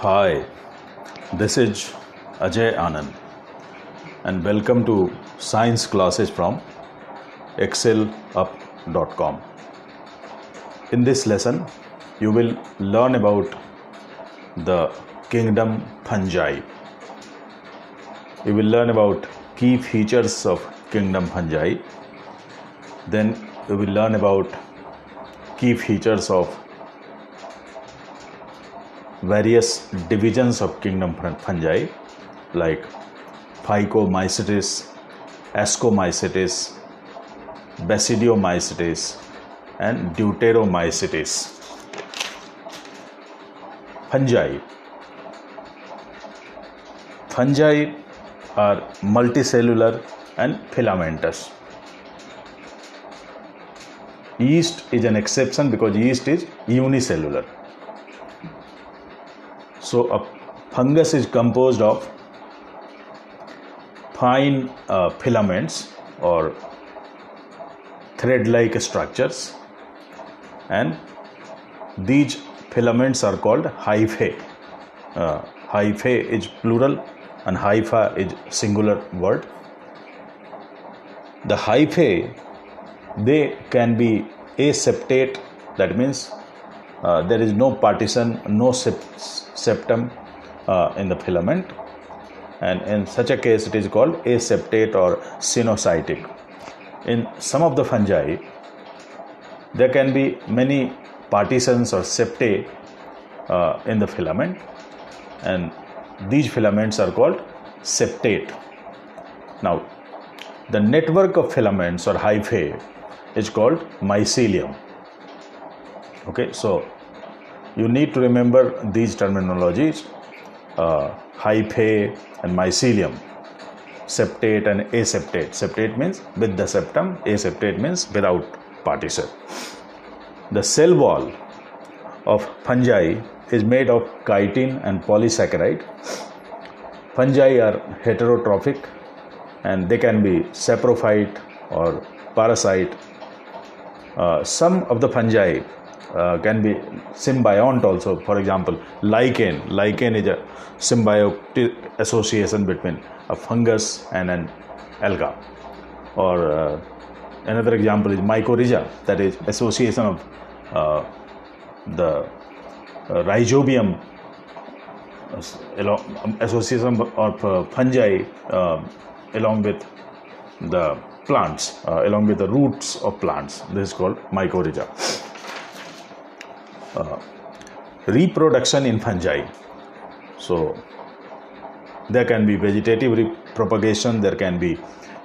Hi, this is Ajay Anand, and welcome to science classes from excelup.com. In this lesson, you will learn about the kingdom fungi. You will learn about key features of kingdom fungi. Then you will learn about key features of various divisions of kingdom fungi like Phycomycetes, Ascomycetes, Basidiomycetes, and Deuteromycetes. Fungi. Fungi are multicellular and filamentous. Yeast is an exception because yeast is unicellular. So a fungus is composed of fine uh, filaments or thread-like structures and these filaments are called hyphae. Uh, hyphae is plural and hypha is singular word. The hyphae they can be aseptate that means uh, there is no partition no septum uh, in the filament. And in such a case it is called aseptate or cenocytic. In some of the fungi there can be many partitions or septae uh, in the filament. And these filaments are called septate. Now the network of filaments or hyphae is called mycelium okay so you need to remember these terminologies uh, hyphae and mycelium. Septate and aseptate. Septate means with the septum aseptate means without partition. The cell wall of fungi is made of chitin and polysaccharide. Fungi are heterotrophic and they can be saprophyte or parasite. Uh, some of the fungi uh, can be symbiont also. For example, lichen. Lichen is a symbiotic association between a fungus and an alga. Or uh, another example is mycorrhiza, that is association of uh, the uh, rhizobium association of uh, fungi uh, along with the plants, along with the roots of plants. This is called mycorrhiza uh, reproduction in fungi. So there can be vegetative propagation, there can be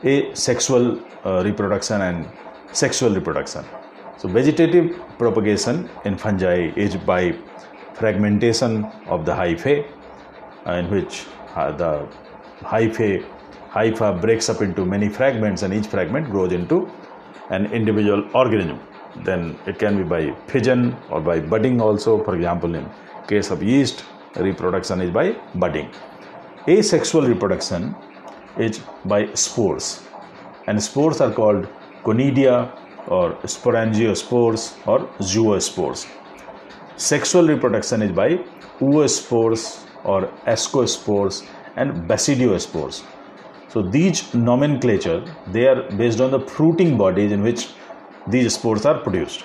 asexual uh, reproduction and sexual reproduction. So vegetative propagation in fungi is by fragmentation of the hyphae, in which uh, the hyphae hypha breaks up into many fragments and each fragment grows into an individual organism then it can be by fission or by budding also. For example in case of yeast reproduction is by budding. Asexual reproduction is by spores. And spores are called conidia or sporangiospores or zoospores. Sexual reproduction is by oospores or ascospores and basidiospores so these nomenclature they are based on the fruiting bodies in which these spores are produced.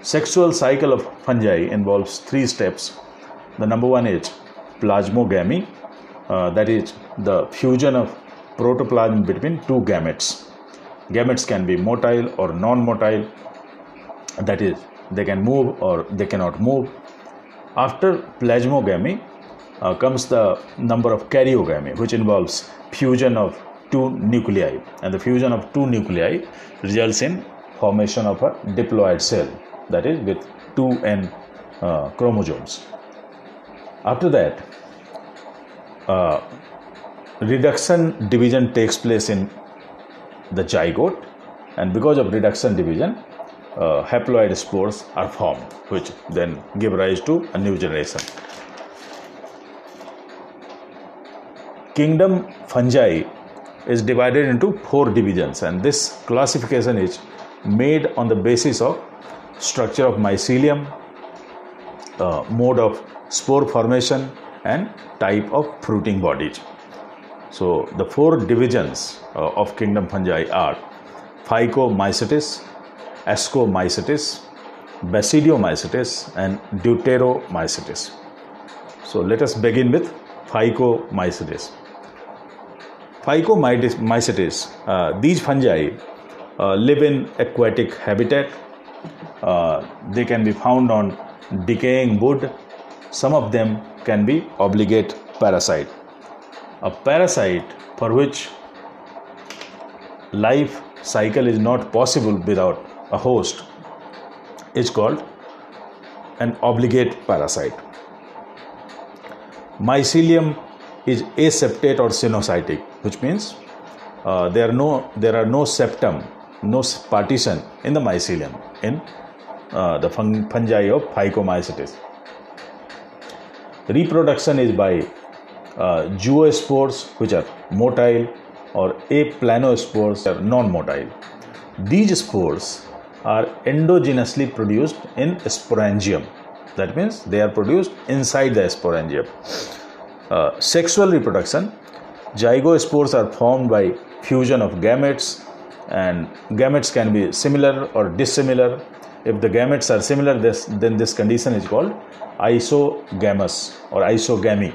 Sexual cycle of fungi involves three steps. The number one is plasmogamy, uh, that is the fusion of protoplasm between two gametes. Gametes can be motile or non-motile, that is, they can move or they cannot move. After plasmogamy uh, comes the number of karyogamy, which involves fusion of two nuclei, and the fusion of two nuclei results in formation of a diploid cell that is with 2n uh, chromosomes. After that, uh, reduction division takes place in the zygote, and because of reduction division, uh, haploid spores are formed, which then give rise to a new generation. Kingdom fungi is divided into four divisions, and this classification is made on the basis of structure of mycelium, uh, mode of spore formation and type of fruiting bodies. So the four divisions uh, of kingdom fungi are Phycomycetes, Ascomycetes, Basidiomycetes and Deuteromycetes. So let us begin with Phycomycetes. Phycomycetes, uh, these fungi live in aquatic habitat. Uh, they can be found on decaying wood. Some of them can be obligate parasite. A parasite for which life cycle is not possible without a host is called an obligate parasite. Mycelium is aseptate or sinusoidal, which means uh, there are no there are no septum, no partition in the mycelium in uh, the fungi of Phycomycetes. Reproduction is by uh, zoospores, which are motile, or aplanospores, are non-motile. These spores are endogenously produced in sporangium. That means they are produced inside the sporangium. Uh, sexual reproduction, zygospores are formed by fusion of gametes, and gametes can be similar or dissimilar. If the gametes are similar, this, then this condition is called isogamous or isogamy.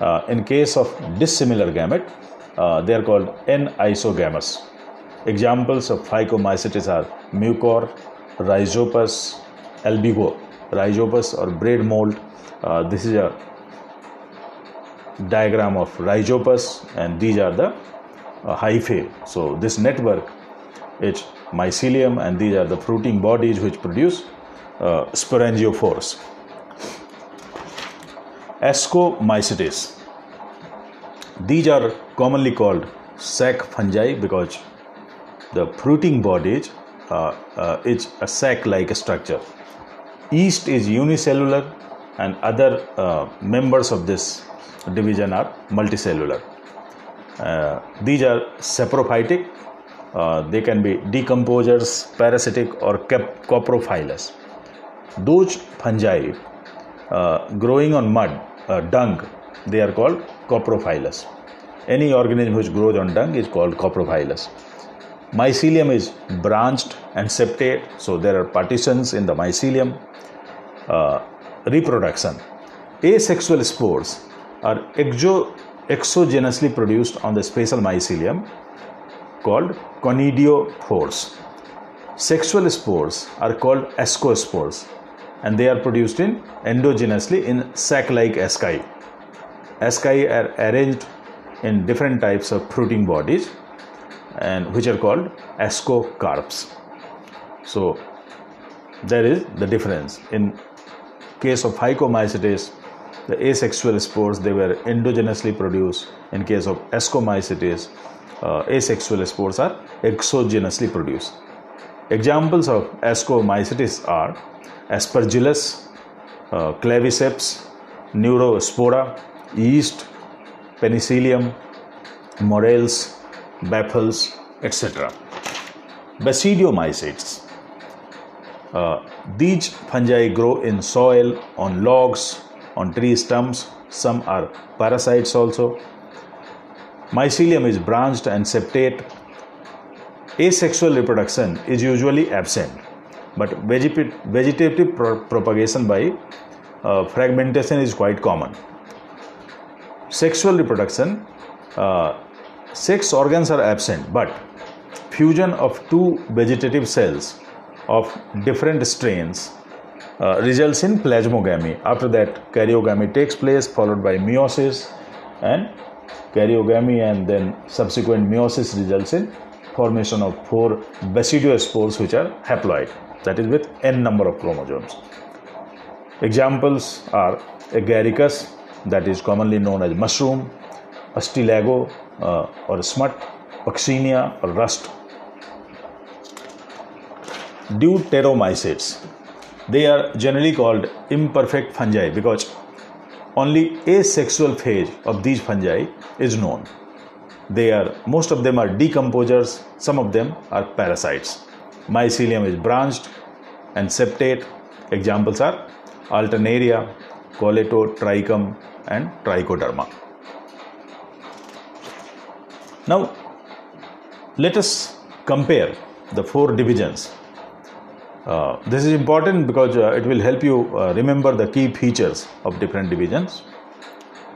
Uh, in case of dissimilar gamete, uh, they are called anisogamous. Examples of Phycomycetes are mucor, rhizopus, Albugo, rhizopus or bread mold. Uh, this is a diagram of rhizopus and these are the hyphae. So this network it's mycelium and these are the fruiting bodies which produce uh, sporangiophores. Ascomycetes. These are commonly called sac fungi because the fruiting body uh, uh, is a sac-like structure. Yeast is unicellular and other uh, members of this division are multicellular. Uh, these are saprophytic. Uh, they can be decomposers, parasitic or cap- coprophilous. Those fungi uh, growing on mud, dung, they are called coprophilous. Any organism which grows on dung is called coprophilous. Mycelium is branched and septate, so there are partitions in the mycelium. Uh, reproduction. Asexual spores are exo- exogenously produced on the spatial mycelium called conidiophores. Sexual spores are called ascospores and they are produced in endogenously in sac-like asci. Asci are arranged in different types of fruiting bodies and which are called ascocarps. So there is the difference. In case of Phycomycetes, the asexual spores they were endogenously produced. In case of Ascomycetes, uh, asexual spores are exogenously produced. Examples of Ascomycetes are Aspergillus, uh, Claviceps, Neurospora, yeast, Penicillium, Morels, truffles, etc. Basidiomycetes. Uh, these fungi grow in soil, on logs, on tree stumps. Some are parasites also. Mycelium is branched and septate. Asexual reproduction is usually absent, but vegetative pro- propagation by uh, fragmentation is quite common. Sexual reproduction uh, Sex organs are absent, but fusion of two vegetative cells of different strains uh, results in plasmogamy. After that, karyogamy takes place, followed by meiosis, and karyogamy, and then subsequent meiosis results in formation of four basidiospores, which are haploid, that is with n number of chromosomes. Examples are agaricus, that is commonly known as mushroom, Ustilago, uh, or smut, Puccinia or rust. Deuteromycetes. They are generally called imperfect fungi because only asexual phase of these fungi is known. They are most of them are decomposers, some of them are parasites. Mycelium is branched and septate. Examples are Alternaria, Colletotrichum, and Trichoderma. Now, let us compare the four divisions. Uh, this is important because uh, it will help you uh, remember the key features of different divisions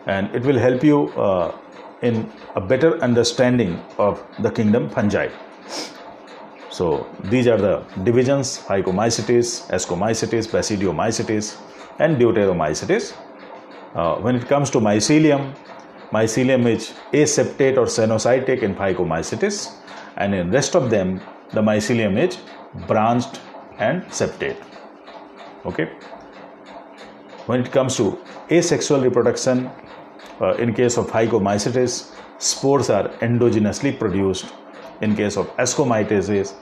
and it will help you uh, in a better understanding of the kingdom fungi. So these are the divisions Phycomycetes, Ascomycetes, Basidiomycetes and Deuteromycetes. Uh, when it comes to mycelium, mycelium is aseptate or cenocytic in Phycomycetes and in rest of them the mycelium is branched and septate. Okay. When it comes to asexual reproduction, uh, in case of Phycomycetes, spores are endogenously produced. In case of Ascomycetes,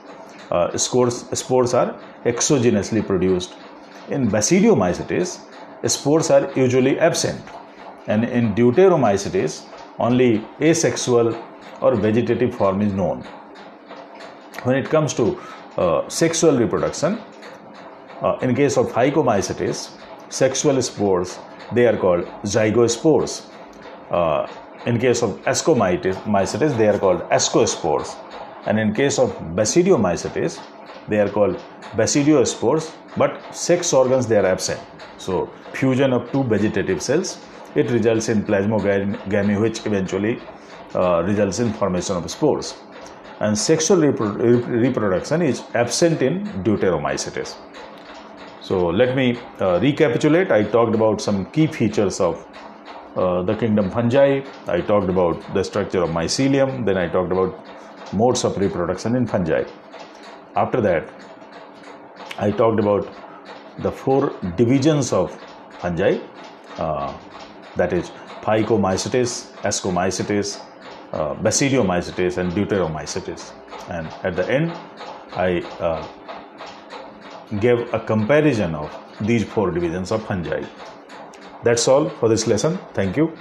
uh, spores, spores are exogenously produced. In Basidiomycetes, spores are usually absent. And in Deuteromycetes, only asexual or vegetative form is known. When it comes to uh, sexual reproduction, uh, in case of Phycomycetes, sexual spores, they are called zygospores uh, in case of ascomycetes, they are called ascospores. And in case of basidiomycetes, they are called basidiospores, but sex organs they are absent. So, fusion of two vegetative cells, it results in plasmogamy, which eventually uh, results in formation of spores. And sexual repro- reproduction is absent in deuteromycetes. So, let me uh, recapitulate. I talked about some key features of uh, the kingdom fungi. I talked about the structure of mycelium. Then I talked about modes of reproduction in fungi. After that, I talked about the four divisions of fungi uh, that is Phycomycetes, Ascomycetes, uh, Basidiomycetes, and Deuteromycetes. And at the end, I uh, gave a comparison of these four divisions of fungi. That's all for this lesson. Thank you.